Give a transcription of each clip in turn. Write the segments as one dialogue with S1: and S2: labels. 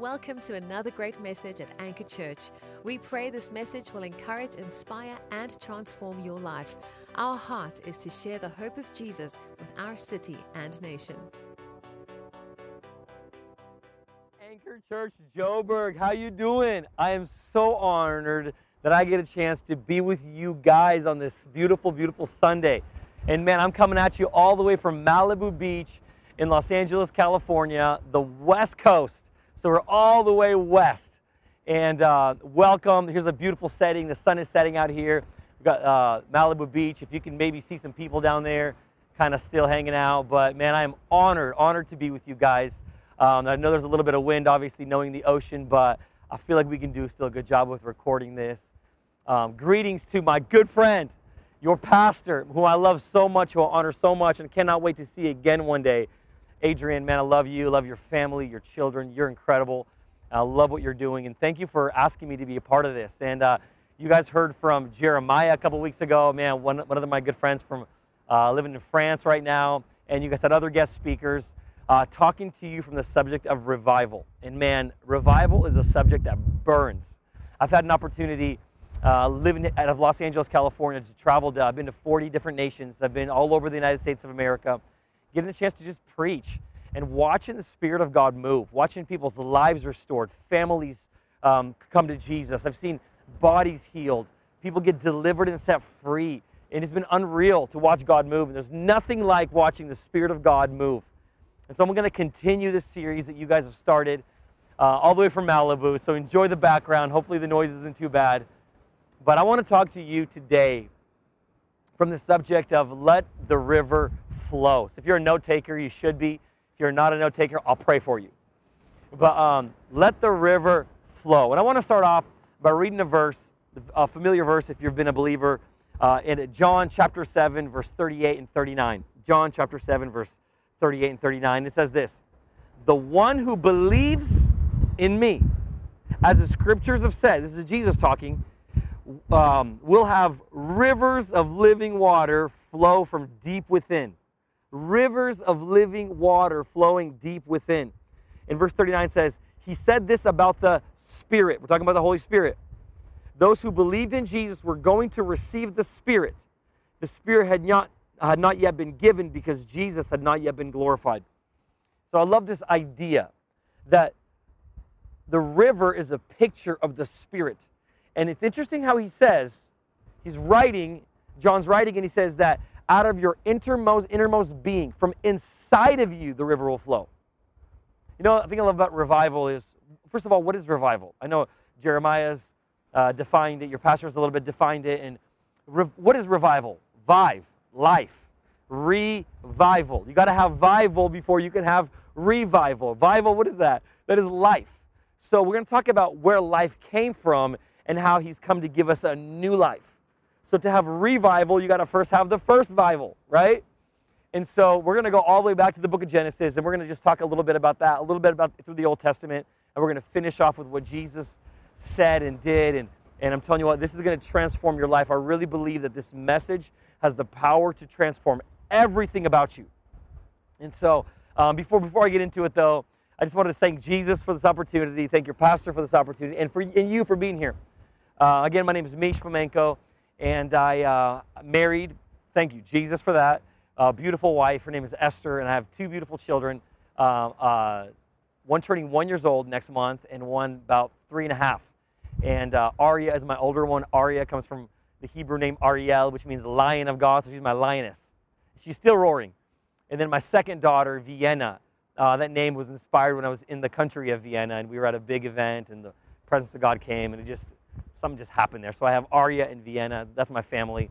S1: Welcome to another great message at Anchor Church. We pray this message will encourage, inspire, and transform your life. Our heart is to share the hope of Jesus with our city and nation.
S2: Anchor Church Joburg, how you doing? I am so honored that I get a chance to be with you guys on this beautiful, beautiful Sunday. And man, I'm coming at you all the way from Malibu Beach in Los Angeles, California, the West Coast. So we're all the way west. And uh, welcome. Here's a beautiful setting. The sun is setting out here. We've got uh, Malibu Beach. If you can maybe see some people down there, kind of still hanging out. But man, I am honored, honored to be with you guys. Um, I know there's a little bit of wind, obviously, knowing the ocean, but I feel like we can do still a good job with recording this. Um, greetings to my good friend, your pastor, who I love so much, who I honor so much, and cannot wait to see again one day. Adrian, man, I love you. love your family, your children. You're incredible. I love what you're doing. And thank you for asking me to be a part of this. And uh, you guys heard from Jeremiah a couple weeks ago. Man, one, one of my good friends from uh, living in France right now. And you guys had other guest speakers uh, talking to you from the subject of revival. And man, revival is a subject that burns. I've had an opportunity uh, living out of Los Angeles, California, to travel. To, I've been to 40 different nations. I've been all over the United States of America getting a chance to just preach and watching the Spirit of God move, watching people's lives restored, families um, come to Jesus. I've seen bodies healed, people get delivered and set free. And it's been unreal to watch God move. And there's nothing like watching the Spirit of God move. And so I'm going to continue this series that you guys have started uh, all the way from Malibu. So enjoy the background. Hopefully the noise isn't too bad. But I want to talk to you today from the subject of let the river So if you're a note taker, you should be. If you're not a note taker, I'll pray for you. But um, let the river flow. And I want to start off by reading a verse, a familiar verse if you've been a believer, uh, in John chapter 7, verse 38 and 39. John chapter 7, verse 38 and 39. It says this The one who believes in me, as the scriptures have said, this is Jesus talking, um, will have rivers of living water flow from deep within rivers of living water flowing deep within. In verse 39 says, He said this about the Spirit. We're talking about the Holy Spirit. Those who believed in Jesus were going to receive the Spirit. The Spirit had not, had not yet been given because Jesus had not yet been glorified. So I love this idea that the river is a picture of the Spirit. And it's interesting how he says, he's writing, John's writing, and he says that out of your innermost, innermost being, from inside of you, the river will flow. You know, I think I love about revival is, first of all, what is revival? I know Jeremiah's uh, defined it, your pastor has a little bit defined it. And re- what is revival? Vive, life, revival. You got to have vival before you can have revival. Vival, what is that? That is life. So we're going to talk about where life came from and how he's come to give us a new life. So to have revival, you got to first have the first vival, right? And so we're going to go all the way back to the book of Genesis, and we're going to just talk a little bit about that, a little bit about through the Old Testament, and we're going to finish off with what Jesus said and did. And, and I'm telling you what, this is going to transform your life. I really believe that this message has the power to transform everything about you. And so um, before, before I get into it, though, I just wanted to thank Jesus for this opportunity, thank your pastor for this opportunity, and, for, and you for being here. Uh, again, my name is Mish Fomenko and I uh, married, thank you, Jesus, for that. A beautiful wife. Her name is Esther, and I have two beautiful children. Uh, uh, one turning one years old next month, and one about three and a half. And uh, Aria is my older one. Aria comes from the Hebrew name Ariel, which means lion of God. So she's my lioness. She's still roaring. And then my second daughter, Vienna. Uh, that name was inspired when I was in the country of Vienna, and we were at a big event, and the presence of God came, and it just something just happened there. So I have Aria in Vienna. That's my family.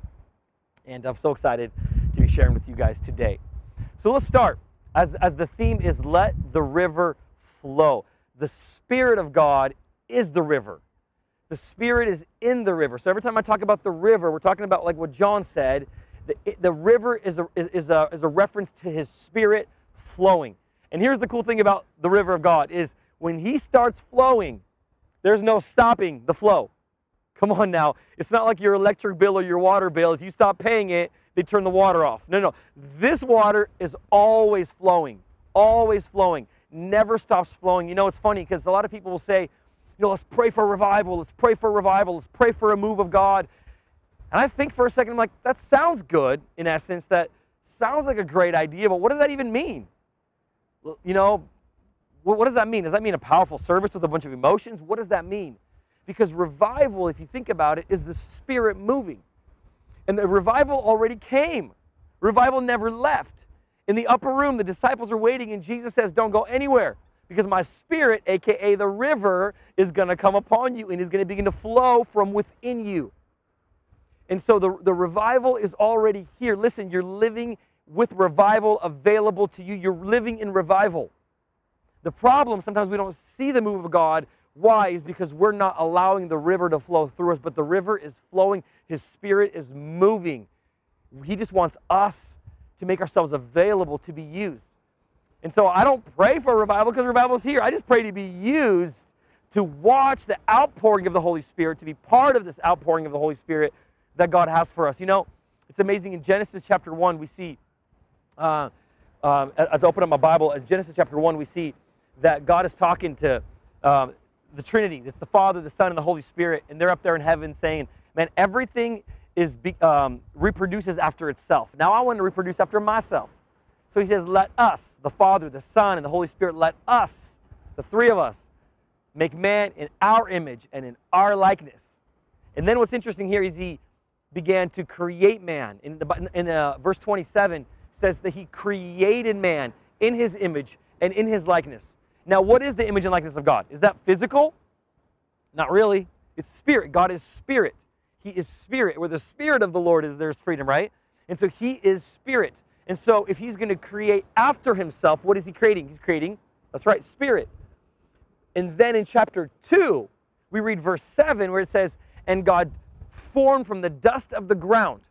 S2: And I'm so excited to be sharing with you guys today. So let's start. As, as the theme is let the river flow. The Spirit of God is the river. The Spirit is in the river. So every time I talk about the river, we're talking about like what John said. The, it, the river is a, is, a, is a reference to his Spirit flowing. And here's the cool thing about the river of God is when he starts flowing, there's no stopping the flow. Come on now. It's not like your electric bill or your water bill. If you stop paying it, they turn the water off. No, no. This water is always flowing, always flowing. never stops flowing. You know, it's funny because a lot of people will say, you know, let's pray for revival, let's pray for revival, let's pray for a move of God. And I think for a second, I'm like, that sounds good in essence, that sounds like a great idea, but what does that even mean? You know, what does that mean? Does that mean a powerful service with a bunch of emotions? What does that mean? Because revival, if you think about it, is the Spirit moving. And the revival already came. Revival never left. In the upper room, the disciples are waiting, and Jesus says, Don't go anywhere because my spirit, aka the river, is going to come upon you and is going to begin to flow from within you. And so the, the revival is already here. Listen, you're living with revival available to you, you're living in revival. The problem, sometimes we don't see the move of God. Why? Is because we're not allowing the river to flow through us, but the river is flowing. His spirit is moving. He just wants us to make ourselves available to be used. And so I don't pray for revival because revival is here. I just pray to be used to watch the outpouring of the Holy Spirit, to be part of this outpouring of the Holy Spirit that God has for us. You know, it's amazing in Genesis chapter 1, we see, uh, uh, as I open up my Bible, as Genesis chapter 1, we see that God is talking to um, the Trinity. It's the Father, the Son, and the Holy Spirit, and they're up there in heaven saying, "Man, everything is um, reproduces after itself. Now I want to reproduce after myself." So He says, "Let us, the Father, the Son, and the Holy Spirit, let us, the three of us, make man in our image and in our likeness." And then what's interesting here is He began to create man. In, the, in uh, verse 27 says that He created man in His image and in His likeness. Now, what is the image and likeness of God? Is that physical? Not really. It's spirit. God is spirit. He is spirit. Where the spirit of the Lord is, there's freedom, right? And so he is spirit. And so if he's going to create after himself, what is he creating? He's creating, that's right, spirit. And then in chapter 2, we read verse 7 where it says, And God formed from the dust of the ground.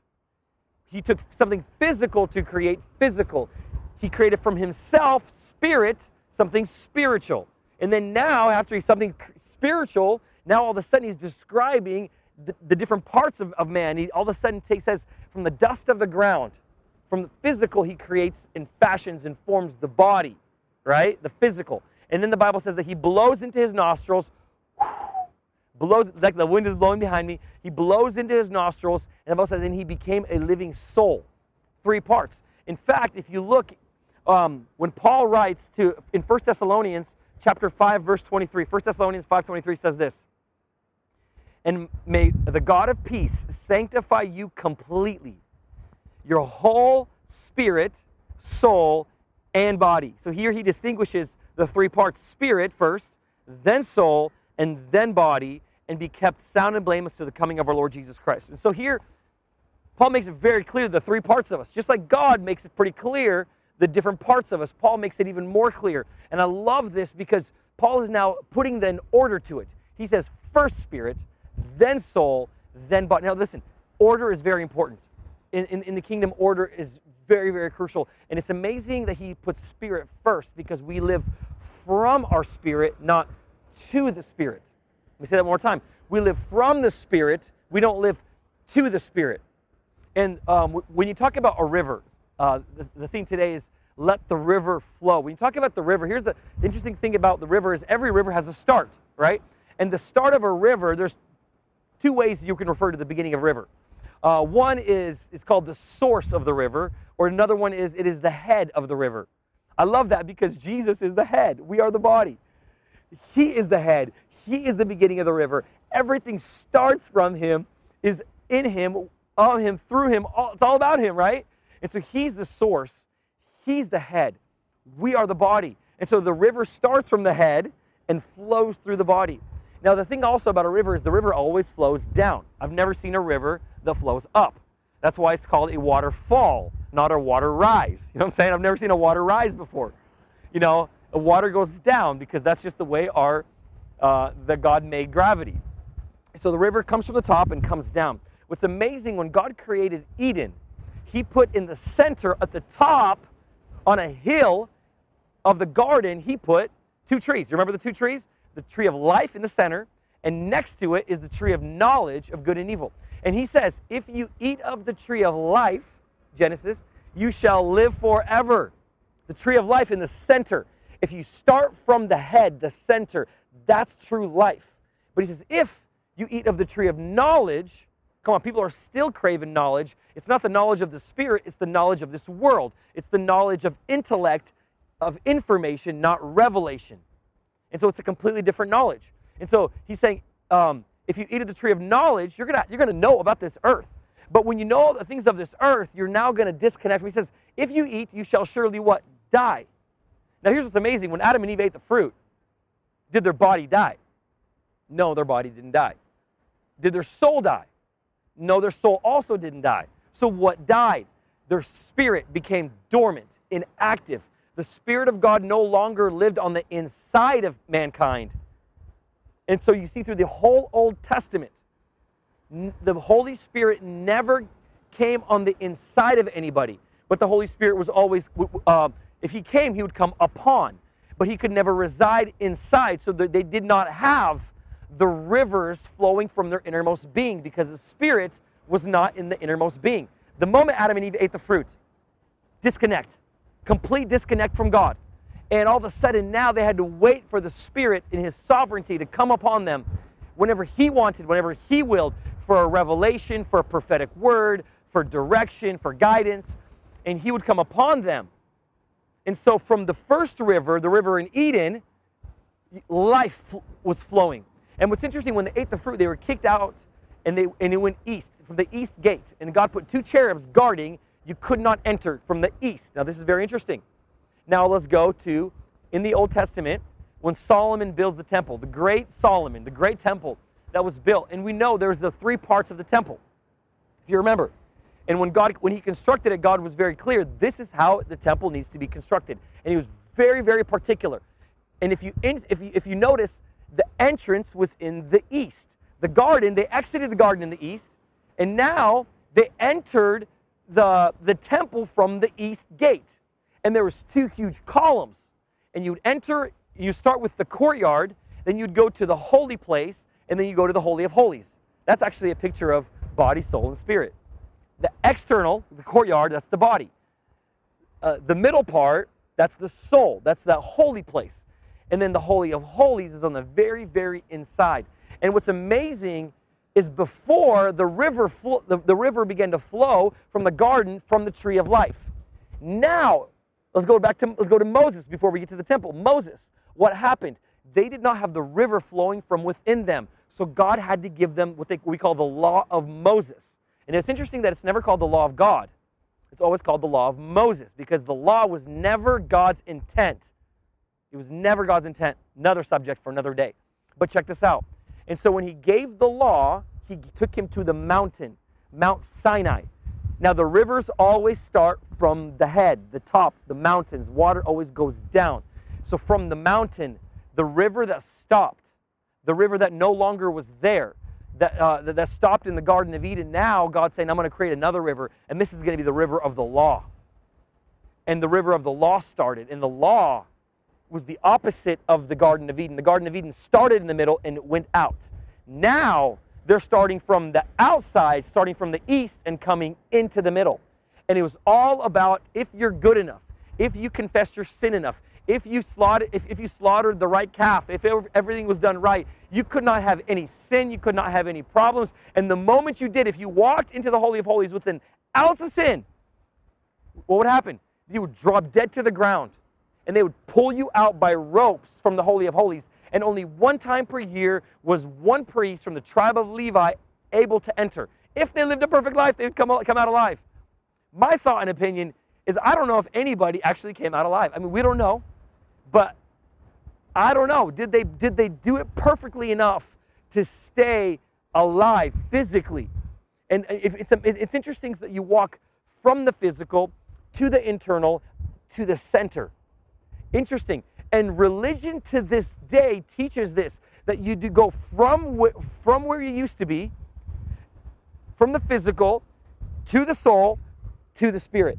S2: He took something physical to create physical. He created from himself spirit something spiritual. And then now, after he's something spiritual, now all of a sudden he's describing the, the different parts of, of man. He all of a sudden takes, says, from the dust of the ground, from the physical, he creates and fashions and forms the body, right? The physical. And then the Bible says that he blows into his nostrils, blows, like the wind is blowing behind me. He blows into his nostrils, and the Bible says, and he became a living soul. Three parts. In fact, if you look um, when Paul writes to in 1 Thessalonians chapter 5 verse 23 1 Thessalonians 5:23 says this and may the God of peace sanctify you completely your whole spirit soul and body. So here he distinguishes the three parts spirit first then soul and then body and be kept sound and blameless to the coming of our Lord Jesus Christ. And so here Paul makes it very clear the three parts of us. Just like God makes it pretty clear the different parts of us. Paul makes it even more clear. And I love this because Paul is now putting the order to it. He says, first spirit, then soul, then body. Now, listen, order is very important. In, in, in the kingdom, order is very, very crucial. And it's amazing that he puts spirit first because we live from our spirit, not to the spirit. Let me say that one more time. We live from the spirit, we don't live to the spirit. And um, when you talk about a river, uh, the, the theme today is let the river flow. When you talk about the river, here's the, interesting thing about the river is every river has a start, right? And the start of a river, there's two ways you can refer to the beginning of a river. Uh, one is it's called the source of the river, or another one is it is the head of the river. I love that because Jesus is the head. We are the body. He is the head. He is the beginning of the river. Everything starts from him, is in him, of him, through him. It's all about him, right? And so he's the source. He's the head. We are the body. And so the river starts from the head and flows through the body. Now, the thing also about a river is the river always flows down. I've never seen a river that flows up. That's why it's called a waterfall, not a water rise. You know what I'm saying? I've never seen a water rise before. You know, water goes down because that's just the way our uh, that God made gravity. So the river comes from the top and comes down. What's amazing when God created Eden, He put in the center at the top on a hill of the garden, he put two trees. You remember the two trees? The tree of life in the center, and next to it is the tree of knowledge of good and evil. And he says, If you eat of the tree of life, Genesis, you shall live forever. The tree of life in the center. if you start from the head, the center, that's true life. But he says, if you eat of the tree of knowledge, come on, people are still craving knowledge. It's not the knowledge of the spirit, it's the knowledge of this world. It's the knowledge of intellect, of information, not revelation. And so it's a completely different knowledge. And so he's saying, um, if you eat of the tree of knowledge, you're gonna you're gonna know about this earth. But when you know the things of this earth, you're now gonna disconnect. He says, if you eat, you shall surely what? Die. Now here's what's amazing. When Adam and Eve ate the fruit, did their body die? No, their body didn't die. Did their soul die? No, their soul also didn't die. So what died? Their spirit became dormant, inactive. The Spirit of God no longer lived on the inside of mankind. And so you see through the whole Old Testament, the Holy Spirit never came on the inside of anybody, but the Holy Spirit was always, uh, if He came, He would come upon, but He could never reside inside, so that they did not have the rivers flowing from their innermost being because the Spirit was not in the innermost being. The moment Adam and Eve ate the fruit, disconnect, complete disconnect from God. And all of a sudden now they had to wait for the Spirit in His sovereignty to come upon them whenever He wanted, whenever He willed, for a revelation, for a prophetic word, for direction, for guidance. And He would come upon them. And so from the first river, the river in Eden, life was flowing. And what's interesting, when they ate the fruit, they were kicked out and, they, and it went east from the east gate. And God put two cherubs guarding. You could not enter from the east. Now, this is very interesting. Now, let's go to in the Old Testament when Solomon builds the temple, the great Solomon, the great temple that was built. And we know there's the three parts of the temple, if you remember. And when God, when he constructed it, God was very clear. This is how the temple needs to be constructed, and he was very, very particular. And if you if you, if you notice, the entrance was in the east. The garden, they exited the garden in the east, and now they entered the, the temple from the east gate. And there was two huge columns. And you'd enter, you start with the courtyard, then you'd go to the holy place, and then you go to the Holy of Holies. That's actually a picture of body, soul, and spirit. The external, the courtyard, that's the body. Uh, the middle part, that's the soul. That's that holy place. And then the Holy of Holies is on the very, very inside. And what's amazing is before the river, flo- the, the river began to flow from the garden from the tree of life. Now, let's go back to let's go to Moses before we get to the temple. Moses, what happened? They did not have the river flowing from within them. So God had to give them what they, we call the law of Moses. And it's interesting that it's never called the law of God. It's always called the law of Moses because the law was never God's intent. It was never God's intent. Another subject for another day. But check this out. And so when he gave the law, he took him to the mountain, Mount Sinai. Now, the rivers always start from the head, the top, the mountains. Water always goes down. So, from the mountain, the river that stopped, the river that no longer was there, that, uh, that, stopped in the Garden of Eden, now God's saying, I'm going to create another river, and this is going to be the river of the law. And the river of the law started, and the law was the opposite of the Garden of Eden. The Garden of Eden started in the middle and it went out. Now they're starting from the outside, starting from the east and coming into the middle. And it was all about if you're good enough, if you confessed your sin enough, if you slaughtered, if, if you slaughtered the right calf, if everything was done right, you could not have any sin, you could not have any problems. And the moment you did, if you walked into the Holy of Holies with an ounce of sin, what would happen? You would drop dead to the ground and they would pull you out by ropes from the Holy of Holies. And only one time per year was one priest from the tribe of Levi able to enter. If they lived a perfect life, they would come out, come out alive. My thought and opinion is I don't know if anybody actually came out alive. I mean, we don't know, but I don't know. Did they, did they do it perfectly enough to stay alive physically? And uh, it's, um, it's interesting that you walk from the physical to the internal to the center. Interesting. And religion to this day teaches this that you do go from, from where you used to be, from the physical to the soul to the spirit.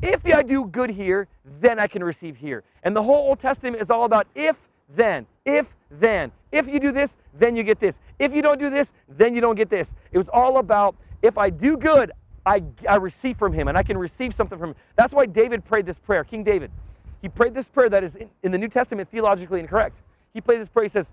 S2: If I do good here, then I can receive here. And the whole Old Testament is all about if, then, if, then. If you do this, then you get this. If you don't do this, then you don't get this. It was all about if I do good, I, I receive from him and I can receive something from him. That's why David prayed this prayer, King David. He prayed this prayer that is in, in the New Testament theologically incorrect. He prayed this prayer. He says,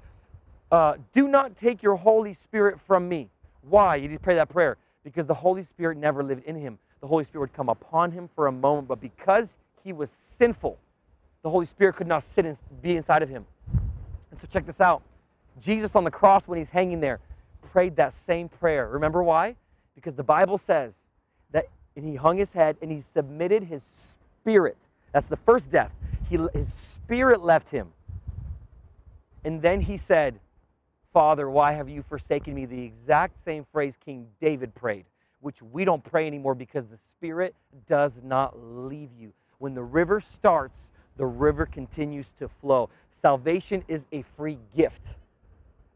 S2: uh, Do not take your Holy Spirit from me. Why did he pray that prayer? Because the Holy Spirit never lived in him. The Holy Spirit would come upon him for a moment, but because he was sinful, the Holy Spirit could not sit and be inside of him. And so check this out. Jesus on the cross, when he's hanging there, prayed that same prayer. Remember why? Because the Bible says that and he hung his head and he submitted his spirit. That's the first death. He, his spirit left him. And then he said, Father, why have you forsaken me? The exact same phrase King David prayed, which we don't pray anymore because the Spirit does not leave you. When the river starts, the river continues to flow. Salvation is a free gift.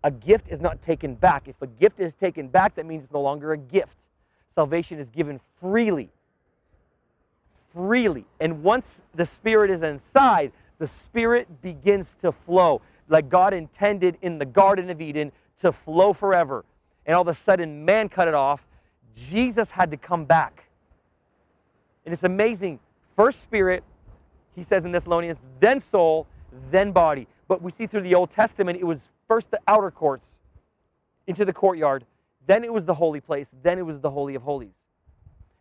S2: A gift is not taken back. If a gift is taken back, that means it's no longer a gift. Salvation is given freely. Freely. And once the Spirit is inside, the Spirit begins to flow like God intended in the Garden of Eden to flow forever. And all of a sudden, man cut it off. Jesus had to come back. And it's amazing. First spirit, he says in Thessalonians, then soul, then body. But we see through the Old Testament, it was first the outer courts into the courtyard, then it was the holy place, then it was the Holy of Holies.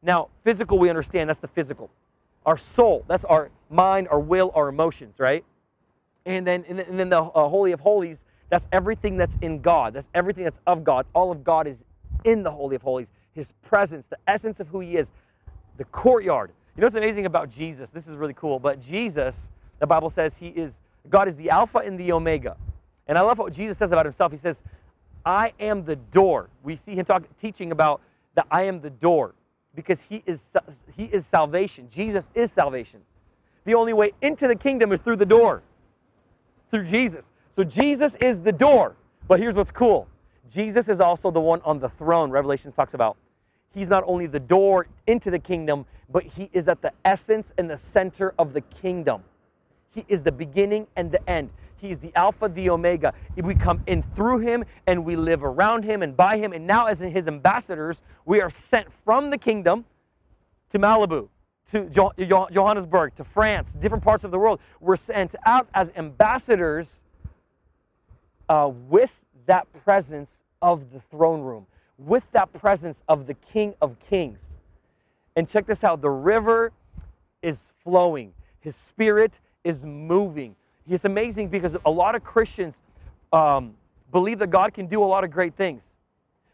S2: Now, physical, we understand that's the physical. Our soul, that's our mind, our will, our emotions, right? And then, and then the uh, Holy of Holies, that's everything that's in God. That's everything that's of God. All of God is in the Holy of Holies. His presence, the essence of who He is, the courtyard. You know what's amazing about Jesus? This is really cool. But Jesus, the Bible says He is, God is the Alpha and the Omega. And I love what Jesus says about Himself. He says, I am the door. We see Him talk, teaching about that I am the door because He is, he is salvation. Jesus is salvation. The only way into the kingdom is through the door through Jesus. So Jesus is the door. But here's what's cool Jesus is also the one on the throne, Revelation talks about. He's not only the door into the kingdom, but he is at the essence and the center of the kingdom. He is the beginning and the end. He's the Alpha, the Omega. We come in through him and we live around him and by him. And now, as his ambassadors, we are sent from the kingdom to Malibu to Johannesburg, to France, different parts of the world. We're sent out as ambassadors uh, with that presence of the throne room, with that presence of the King of Kings. And check this out the river is flowing, His Spirit is moving. It's amazing because a lot of Christians um, believe that God can do a lot of great things,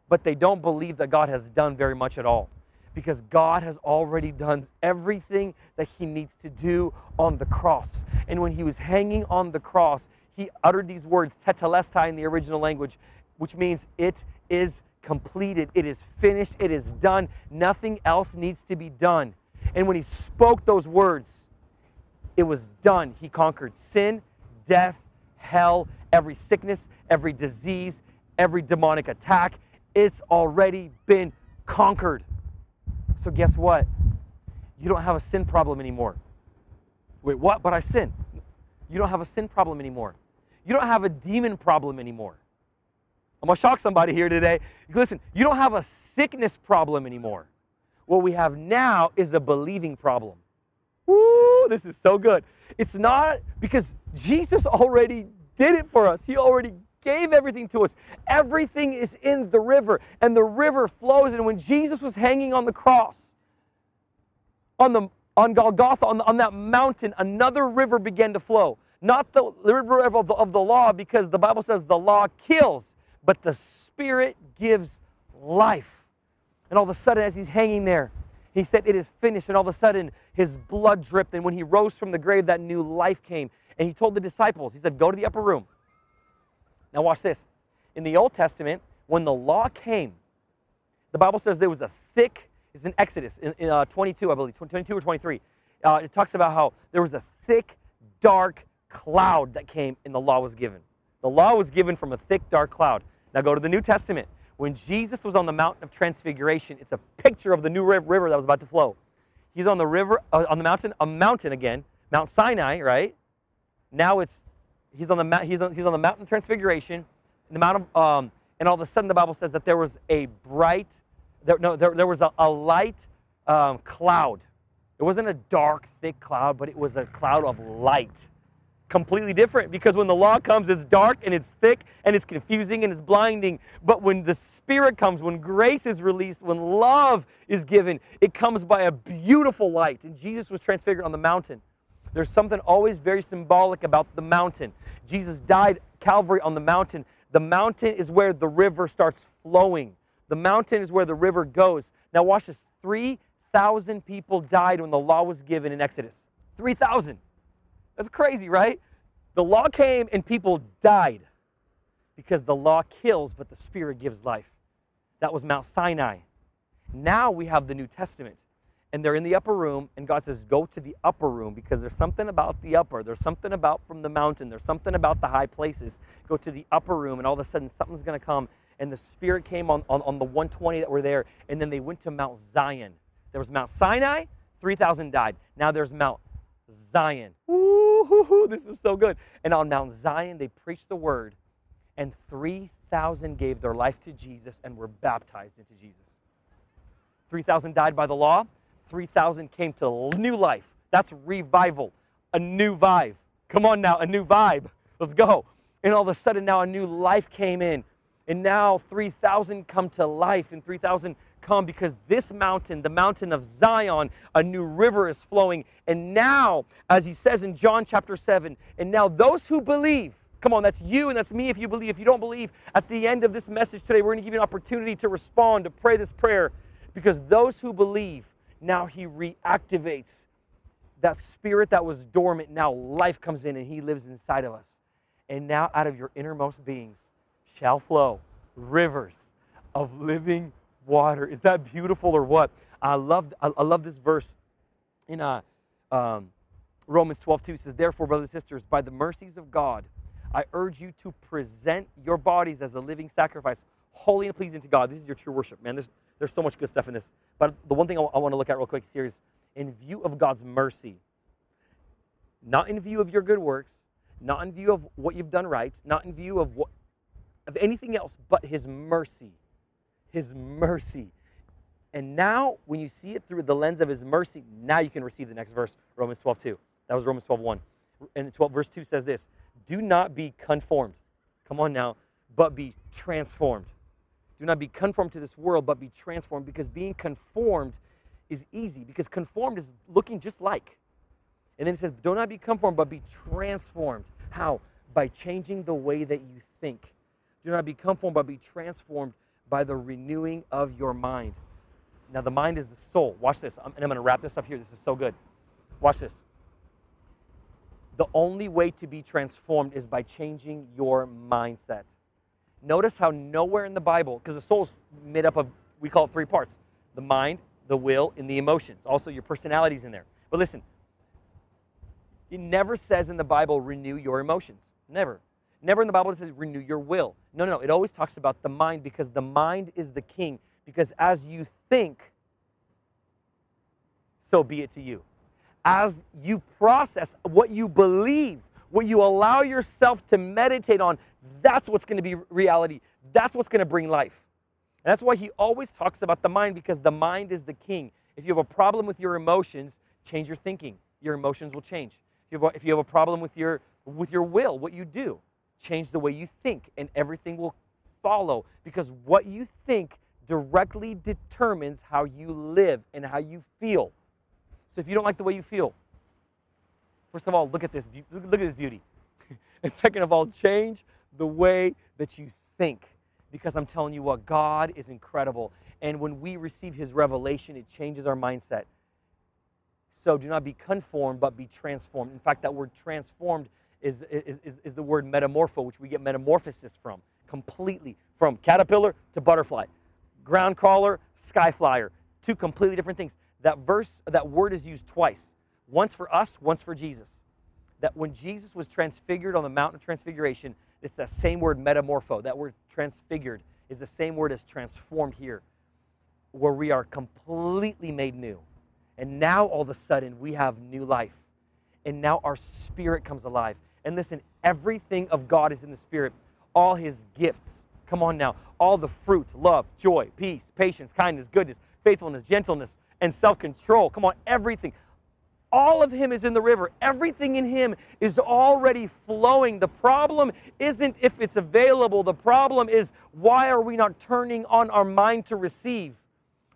S2: but they don't believe that God has done very much at all because God has already done everything that he needs to do on the cross. And when he was hanging on the cross, he uttered these words, tetelestai in the original language, which means it is completed, it is finished, it is done. Nothing else needs to be done. And when he spoke those words, it was done. He conquered sin, death, hell, every sickness, every disease, every demonic attack. It's already been conquered. So guess what? You don't have a sin problem anymore. Wait, what? But I sin. You don't have a sin problem anymore. You don't have a demon problem anymore. I'm to shock somebody here today. Listen, you don't have a sickness problem anymore. What we have now is a believing problem. Woo, this is so good. It's not because Jesus already did it for us. He already gave everything to us. Everything is in the river, and the river flows. And when Jesus was hanging on the cross, on, the, on Golgotha, on, the, on that mountain, another river began to flow. Not the river of the, of the law, because the Bible says the law kills, but the Spirit gives life. And all of a sudden, as he's hanging there, he said, It is finished. And all of a sudden, his blood dripped. And when he rose from the grave, that new life came. And he told the disciples, He said, Go to the upper room. Now, watch this. In the Old Testament, when the law came, the Bible says there was a thick, it's in Exodus in, in uh, 22, I believe, 22 or 23. Uh, it talks about how there was a thick, dark cloud that came and the law was given. The law was given from a thick, dark cloud. Now go to the New Testament. When Jesus was on the mountain of transfiguration, it's a picture of the new river that was about to flow. He's on the river, uh, on the mountain, a mountain again, Mount Sinai, right? Now it's he's on the he's on, he's on the mountain transfiguration, the mount of, um, and all of a sudden the Bible says that there was a bright, there, no, there, there was a, a light um, cloud. It wasn't a dark, thick cloud, but it was a cloud of light. Completely different because when the law comes, it's dark and it's thick and it's confusing and it's blinding. But when the Spirit comes, when grace is released, when love is given, it comes by a beautiful light. And Jesus was transfigured on the mountain. There's something always very symbolic about the mountain. Jesus died Calvary on the mountain. The mountain is where the river starts flowing. The mountain is where the river goes. Now, watch this 3,000 people died when the law was given in Exodus. 3,000. That's crazy, right? The law came and people died because the law kills, but the Spirit gives life. That was Mount Sinai. Now we have the New Testament and they're in the upper room and god says go to the upper room because there's something about the upper there's something about from the mountain there's something about the high places go to the upper room and all of a sudden something's going to come and the spirit came on, on, on the 120 that were there and then they went to mount zion there was mount sinai 3000 died now there's mount zion Woo-hoo-hoo, this is so good and on mount zion they preached the word and 3000 gave their life to jesus and were baptized into jesus 3000 died by the law 3,000 came to new life. That's revival, a new vibe. Come on now, a new vibe. Let's go. And all of a sudden, now a new life came in. And now 3,000 come to life, and 3,000 come because this mountain, the mountain of Zion, a new river is flowing. And now, as he says in John chapter 7, and now those who believe, come on, that's you and that's me if you believe. If you don't believe, at the end of this message today, we're going to give you an opportunity to respond, to pray this prayer, because those who believe, now he reactivates that spirit that was dormant. Now life comes in and he lives inside of us. And now out of your innermost beings shall flow rivers of living water. Is that beautiful or what? I love, I love this verse in uh, um, Romans 12 2 says, Therefore, brothers and sisters, by the mercies of God, I urge you to present your bodies as a living sacrifice, holy and pleasing to God. This is your true worship, man. This, there's so much good stuff in this. But the one thing I, I want to look at real quick here is in view of God's mercy, not in view of your good works, not in view of what you've done right, not in view of what of anything else, but His mercy. His mercy. And now, when you see it through the lens of His mercy, now you can receive the next verse, Romans 12, 2. That was Romans 12, 1. And 12, verse 2 says this Do not be conformed. Come on now, but be transformed do not be conformed to this world, but be transformed because being conformed is easy because conformed is looking just like. And then it says, do not be conformed, but be transformed. How? By changing the way that you think. Do not be conformed, but be transformed by the renewing of your mind. Now, the mind is the soul. Watch this. And I'm going to wrap this up here. This is so good. Watch this. The only way to be transformed is by changing your mindset. Notice how nowhere in the Bible, because the soul's made up of, we call it three parts the mind, the will, and the emotions. Also, your personality's in there. But listen, it never says in the Bible, renew your emotions. Never. Never in the Bible it says renew your will. No, no, no. It always talks about the mind because the mind is the king. Because as you think, so be it to you. As you process what you believe, what you allow yourself to meditate on, that's what's going to be reality. That's what's going to bring life. And that's why he always talks about the mind because the mind is the king. If you have a problem with your emotions, change your thinking. Your emotions will change. If you have a, if you have a problem with your, with your will, what you do, change the way you think, and everything will follow because what you think directly determines how you live and how you feel. So if you don't like the way you feel, first of all, look at this. Look at this beauty. and second of all, change the way that you think. Because I'm telling you what, God is incredible. And when we receive His revelation, it changes our mindset. So do not be conformed, but be transformed. In fact, that word transformed is, is, is, is the word metamorpho, which we get metamorphosis from, completely from caterpillar to butterfly, ground crawler, sky flyer, two completely different things. That verse, that word is used twice once for us, once for Jesus. That when Jesus was transfigured on the mountain of transfiguration, it's that same word metamorpho. That word transfigured is the same word as transformed here, where we are completely made new. And now all of a sudden we have new life. And now our spirit comes alive. And listen, everything of God is in the spirit, all his gifts. Come on now. All the fruit, love, joy, peace, patience, kindness, goodness, faithfulness, gentleness, and self control. Come on, everything. All of him is in the river. Everything in him is already flowing. The problem isn't if it's available. The problem is why are we not turning on our mind to receive?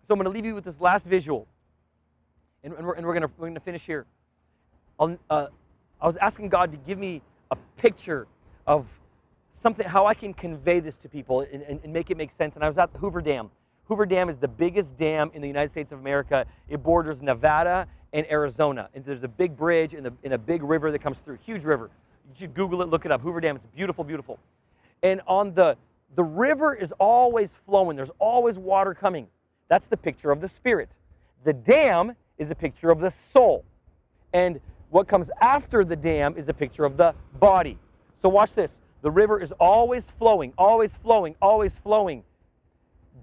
S2: So I'm going to leave you with this last visual. And, and we're, and we're going we're to finish here. Uh, I was asking God to give me a picture of something, how I can convey this to people and, and, and make it make sense. And I was at the Hoover Dam. Hoover Dam is the biggest dam in the United States of America. It borders Nevada and Arizona. And there's a big bridge and, a big river that comes through, huge river. You should Google it, look it up. Hoover Dam is beautiful, beautiful. And on the, the river is always flowing, there's always water coming. That's the picture of the spirit. The dam is a picture of the soul. And what comes after the dam is a picture of the body. So watch this. The river is always flowing, always flowing, always flowing.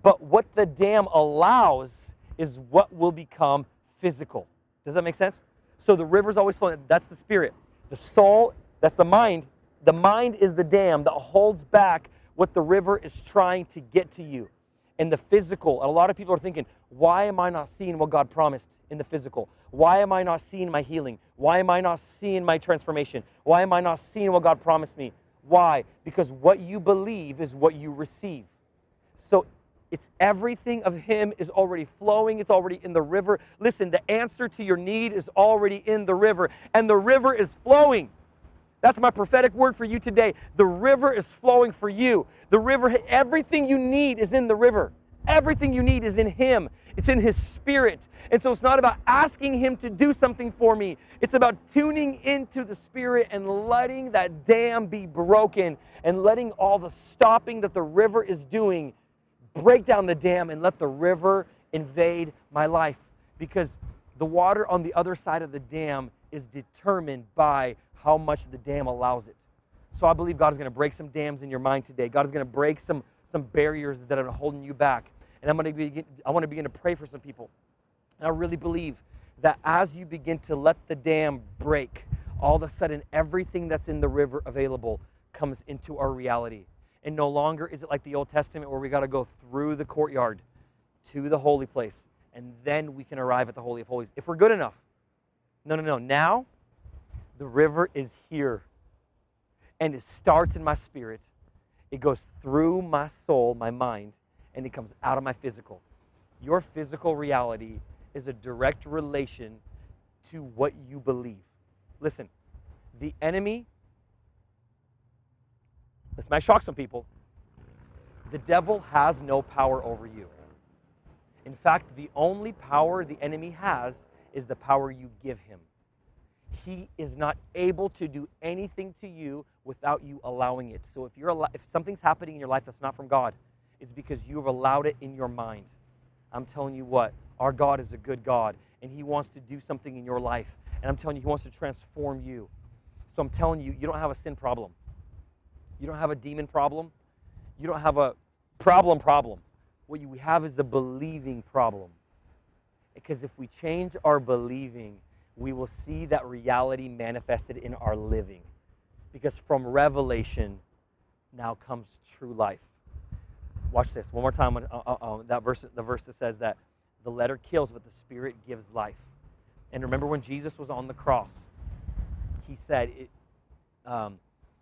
S2: But what the dam allows is what will become physical. Does that make sense? So the river's always flowing. That's the spirit. The soul, that's the mind. The mind is the dam that holds back what the river is trying to get to you. And the physical, and a lot of people are thinking, why am I not seeing what God promised in the physical? Why am I not seeing my healing? Why am I not seeing my transformation? Why am I not seeing what God promised me? Why? Because what you believe is what you receive. So it's everything of Him is already flowing, it's already in the river. Listen, the answer to your need is already in the river, and the river is flowing. That's my prophetic word for you today. The river is flowing for you. The river, everything you need is in the river. Everything you need is in Him, it's in His Spirit. And so it's not about asking Him to do something for me, it's about tuning into the Spirit and letting that dam be broken and letting all the stopping that the river is doing break down the dam and let the river invade my life. Because the water on the other side of the dam is determined by how much the dam allows it. So I believe God is going to break some dams in your mind today. God is going to break some some barriers that are holding you back. And I'm going to begin, I want to begin to pray for some people. And I really believe that as you begin to let the dam break, all of a sudden everything that's in the river available comes into our reality. And no longer is it like the Old Testament where we got to go through the courtyard to the holy place and then we can arrive at the Holy of Holies if we're good enough. No, no, no. Now the river is here and it starts in my spirit it goes through my soul, my mind, and it comes out of my physical. Your physical reality is a direct relation to what you believe. Listen, the enemy, this might shock some people, the devil has no power over you. In fact, the only power the enemy has is the power you give him. He is not able to do anything to you without you allowing it. So if you're if something's happening in your life that's not from God, it's because you have allowed it in your mind. I'm telling you what, our God is a good God and he wants to do something in your life. And I'm telling you he wants to transform you. So I'm telling you, you don't have a sin problem. You don't have a demon problem. You don't have a problem problem. What you have is a believing problem. Because if we change our believing, we will see that reality manifested in our living. Because from revelation now comes true life. Watch this one more time. Uh, uh, uh, that verse, the verse that says that the letter kills, but the spirit gives life. And remember when Jesus was on the cross, he said, "It, um,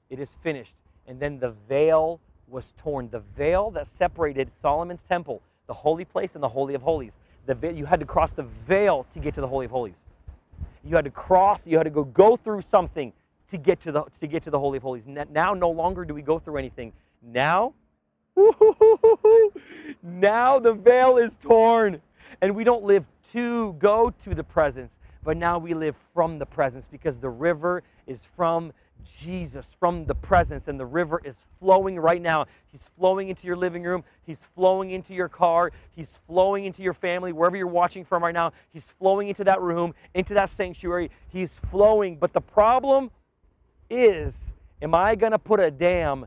S2: it is finished." And then the veil was torn. The veil that separated Solomon's temple, the holy place, and the holy of holies. The veil, you had to cross the veil to get to the holy of holies. You had to cross. You had to go go through something to get to the to get to the holy of holies. Now, no longer do we go through anything. Now, now the veil is torn, and we don't live to go to the presence, but now we live from the presence because the river is from Jesus from the presence, and the river is flowing right now. He's flowing into your living room. He's flowing into your car. He's flowing into your family, wherever you're watching from right now. He's flowing into that room, into that sanctuary. He's flowing. But the problem is am I going to put a dam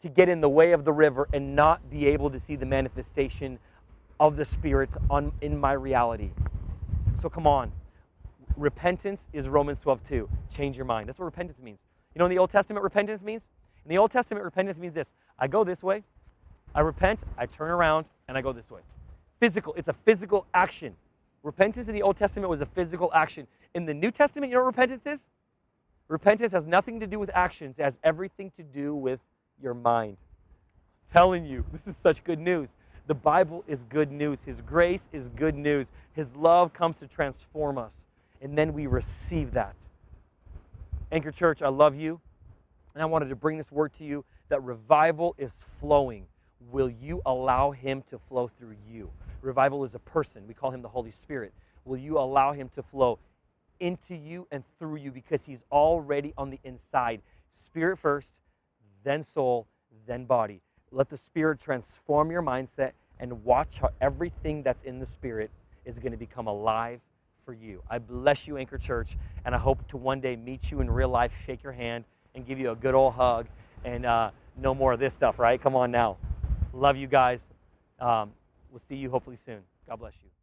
S2: to get in the way of the river and not be able to see the manifestation of the Spirit on, in my reality? So come on repentance is Romans 12, 2. Change your mind. That's what repentance means. You know in the Old Testament repentance means? In the Old Testament, repentance means this I go this way, I repent, I turn around, and I go this way. Physical, it's a physical action. Repentance in the Old Testament was a physical action. In the New Testament, you know what repentance is? Repentance has nothing to do with actions, it has everything to do with your mind. telling you, this is such good news. The Bible is good news. His grace is good news. His love comes to transform us. And then we receive that. Anchor Church, I love you. And I wanted to bring this word to you that revival is flowing. Will you allow him to flow through you? Revival is a person. We call him the Holy Spirit. Will you allow him to flow into you and through you because he's already on the inside? Spirit first, then soul, then body. Let the Spirit transform your mindset and watch how everything that's in the Spirit is going to become alive for you. I bless you, Anchor Church, and I hope to one day meet you in real life, shake your hand, and give you a good old hug and uh, no more of this stuff, right? Come on now. Love you guys. Um, we'll see you hopefully soon. God bless you.